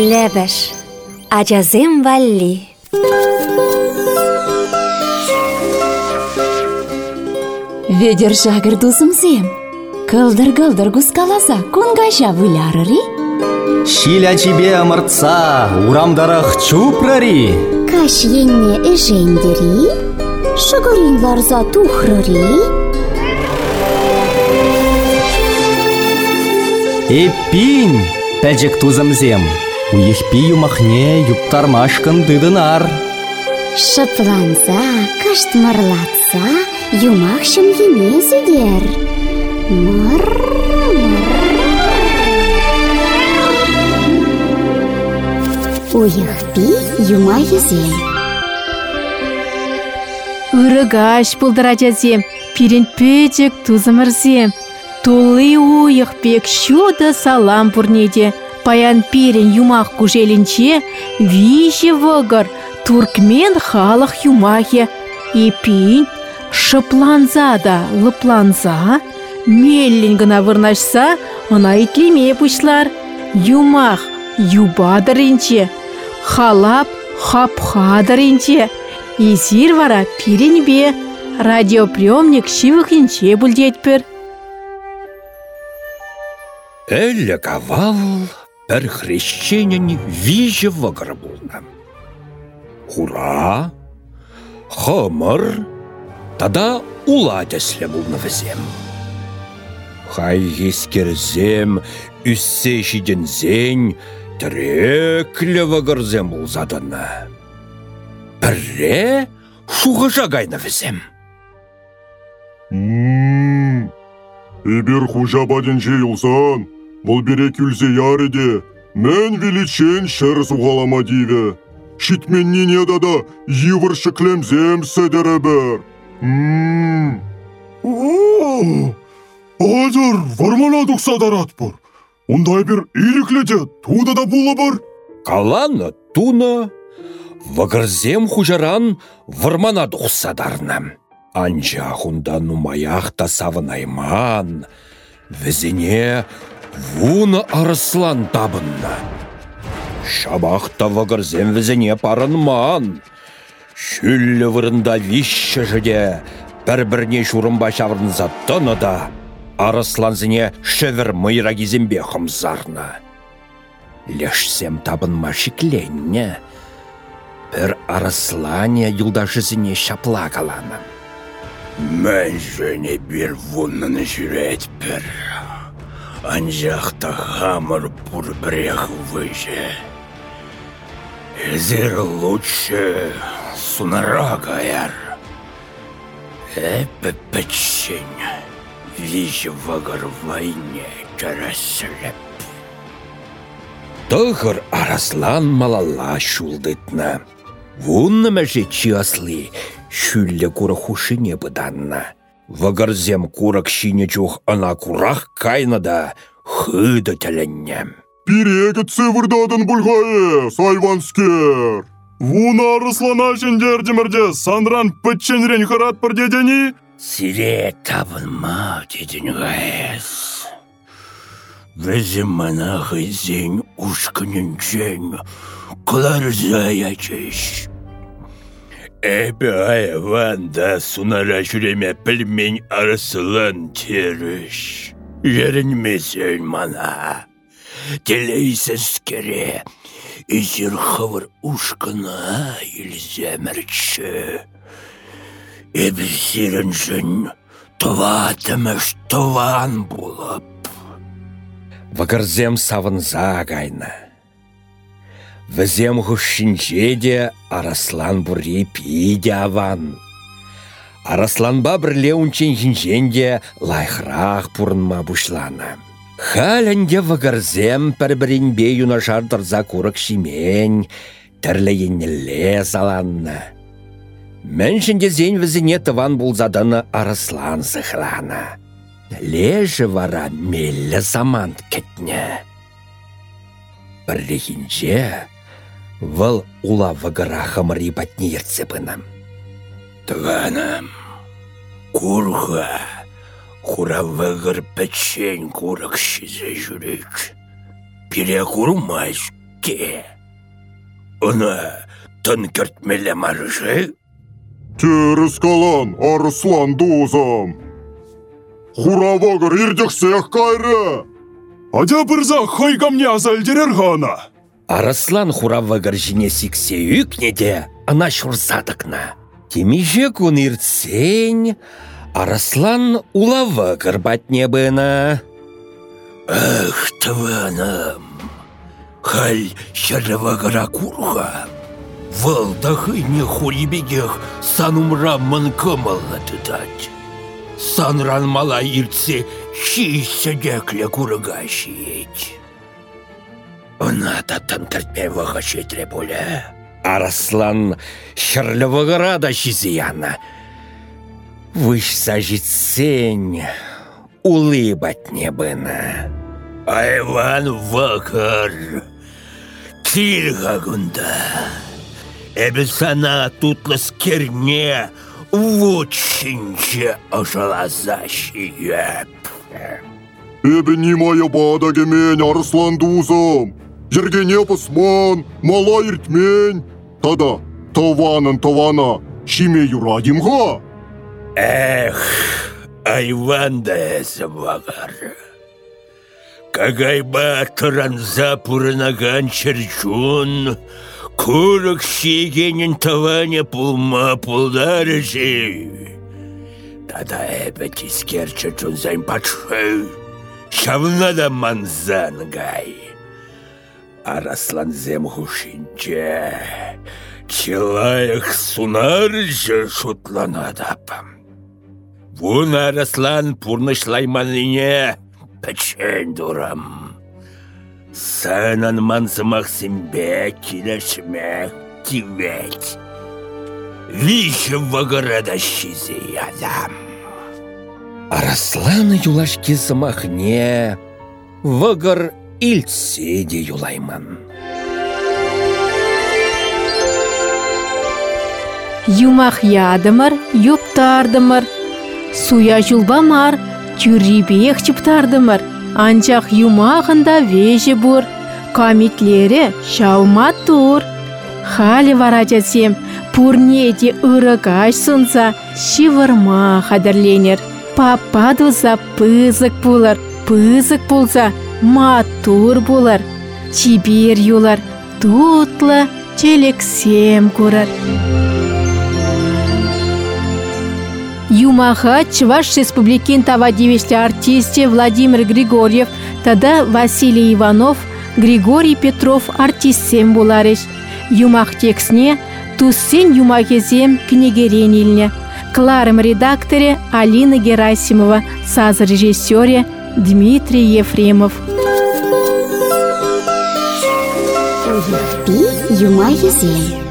Лебеш. Ачазем валли. Ведер жагыр дузымзем. Кылдыр-кылдыр кускаласа кунгажа вылярыри. Шиля тебе ымыртса, урамдарах чупрари. Каш енне эжендери, шыгырин ларза тухрыри. Эппин, пәжік тузымзем. Уйықпи юмахне юптармашкын дыдынар. Шыпланса, каштмырлатса, юмах шымгене зедер. Мыр, мыр. Уйықпи юма езем. Үрігаш бұлдыражазем, пирен пөжік тузымырзем. Тулы уйық шуды салам бұрнеде. Паян пирен юмақ күжелінче, вижі вғыр, туркмен халық юмахе. Епин, шыпланза да лыпланза, меллин гына вырнашса, она итлеме пушлар. Юмах, юбадырынче, халап, хапхадырынче. Изир вара пиренбе, радиоприемник шивыхинче бүлдетпір. Әлі кавал бір хрещенін вижі вғыр болны. Хура, хымыр, тада ула дәслі болны візем. Хай ескерзем, үссе жидензен, тіреклі вғырзем болзадыны. Бірре шуғы жағайны візем. Эбер хужа баден жейылсан, бұл бере күлзе яриде, мен величен шыр суғалама диве. Шитмен нене дада йывыр шыклемзем седері бір. Ммм. Азыр вармаладық садарат бұр. Ондай бір илікледе туда да бұлы бір. Каланы туны, вғырзем хужаран вырмана дұқсадарнам. Анжа хунда нумаях та савынайман, візіне вуны арыслан табынна. Шабақта вғырзем візіне парынман. Шүллі вырында вишші жыде, бір-бірне шурымба шавырнза тыны да, арысланзіне шевір мыйра кезембе хымзарна. Лешсем табынма шикленне, бір арыслане юлдашысыне шапла каланы. Мен жөне бір вуннаны жүрет бір. Анжақта хамыр бұр бірех выже. Эзер лучше сунара гаяр. Эпі пічшін, вижі вағыр вайне кәрәсіліп. Тығыр араслан малала шулдытна. Вунны мәже чиаслы, шүллі куры хушыне бұданна. Вағырзем курак шине чух ана курах кайнада хыды тәліннем. Пирегі цывырдадын бұлғайы, сайванскер. Вуна арыслана жендердімірде сандран пітченрен хырат бір дедені? Сире табынма дедін ғайыз. Візім мана ғызен ұшқынын қылар заячыш. Эбі айванда сунара жүреме пілмен арысылын теріш. Жерінмесен мана. Телейсіз кере. Изір хывыр ұшқына илземірчі. Сирін жын тұватымыш тұван болып. Вағырзем савынза гайна. Візем хұшшинче де Араслан бұрри пиде аван. Арасланба бірле унчен жинжен де лайхрақ бұрынма бұшлана. Халінде вағырзем пір-бірінбе юнашар тұрза курық шимен, тірлі еннеле саланна. Міншінде зен візіне тыван бұлзаданы Араслан сықлана. Лежі вара мелі заман кетне. Бірлігінже выл ула вғыра хымыри батне ерцепынам. Тыганам, курға, хура вғыр пәтшен курық шизе жүрек. Пире курмайш, ке. Она тынкертмеле маржы? Теріс калан, арыслан дузам. Хуравагыр ирдексех кайры. Адя бірза хайгамне азалдерер ғана. Арыслан хуравагыр жіне сиксе үкнеде, ана шурсадықна. Темиже кун иртсень, Арыслан улавагыр батне бына. Ах, тваным, халь шарывагыра курға. Валдахы не хурибегех санумра мынкымылы тұтать. Санран мала иртсе шийсегекле курыга шиет. Она таттан кіртпе вғашы требулі. Араслан шырлывығыра да жізияны. Вышса житсень, улыбать не бына. Айван вакыр, тиргагунда. Эбісана тутлыс керне, вучинче ошалаза шиеп. Эбі немая бадагемен арсландузам. Арыслан дузам. Ергене пысман, мала иртмен. Тада, таванын тавана, шиме юрадимға. Эх, айван да эсі бағар. Кагайба тұранза пұрынаған чырчун, күрік шегенін таване пулма пулдары жей. Тада эбі тискер чырчун зайн патшы, шавна да манзан гай. Араслан зем хушинче, Чилаях сунар же шутланадапам. Вун арыслан пурнышлайманыне печен дурам. Сәнан мансымақ сімбе килешмек тивет. Виші вағырада шизи адам. Арыслан юлашки сымахне, вағыр ильседе юлайман. Юмах ядымыр, юптардымыр. Суя жулбамар, тюрибех чыптардымыр. Анчах юмағында вежі бұр. Камитлері шаума тур. Халі вара пурнеде ырыгаш сунса, шивырма қадірленер. Папа дуза пызык булар, пызык болса, матур болар. Чибер юлар, тутлы, челексем көрір. Юмаха Чуваш Республикин тава девести артисте Владимир Григорьев, тада Василий Иванов, Григорий Петров артистсем буларыш. Юмах текстне Туссен юмахезем книгерен илне. Кларым редакторе Алина Герасимова, саз режиссере Дмитрий Ефремов. Уйыхпи юма езем.